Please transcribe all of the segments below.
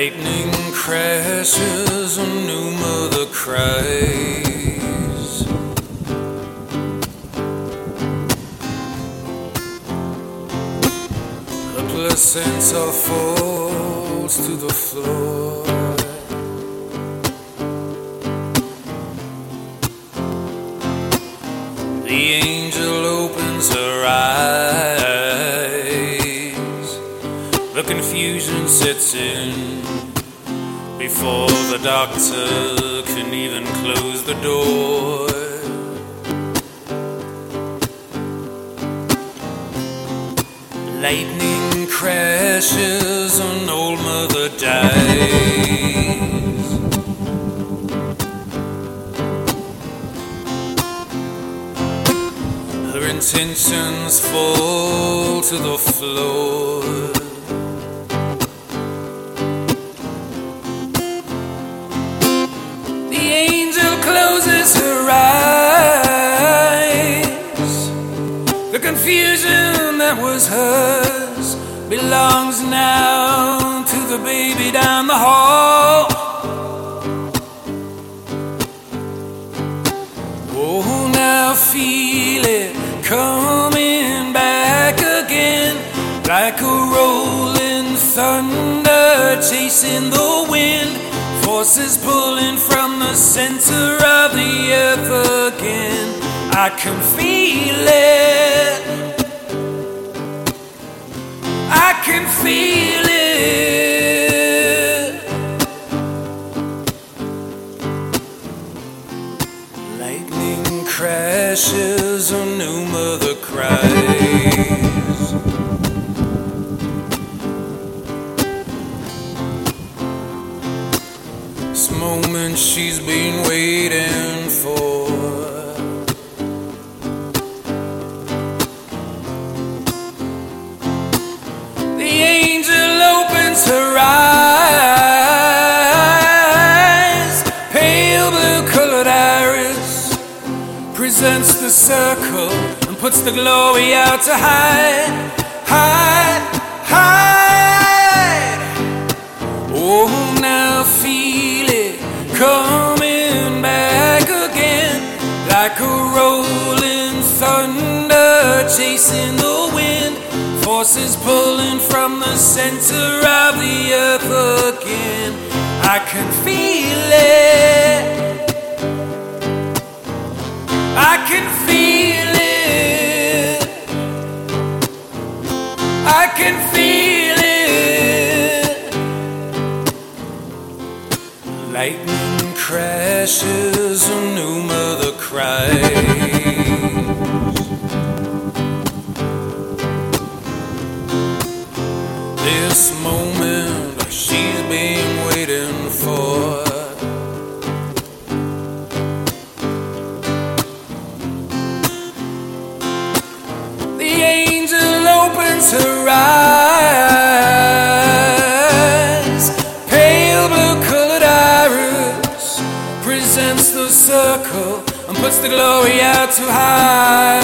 Lightning crashes, a new mother cries. The placenta falls to the floor. The angel opens her eyes. Confusion sets in before the doctor can even close the door. Lightning crashes, an old mother dies. Her intentions fall to the floor. Hers belongs now to the baby down the hall. Oh, now feel it coming back again like a rolling thunder chasing the wind. Forces pulling from the center of the earth again. I can feel it. Crashes, a new mother cries. This moment she's been waiting for. The angel opens her eyes, the circle and puts the glory out to hide, hide, hide. Oh, now feel it coming back again like a rolling thunder chasing the wind. Forces pulling from the center of the earth again. I can feel I can feel it. Lightning crashes, a new mother cries. The glory out to high.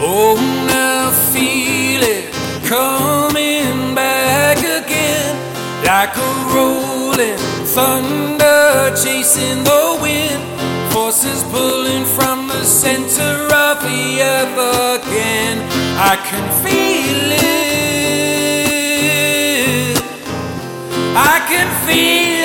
Oh, now feel it coming back again like a rolling thunder chasing the wind. Forces pulling from the center of the earth again. I can feel it. I can feel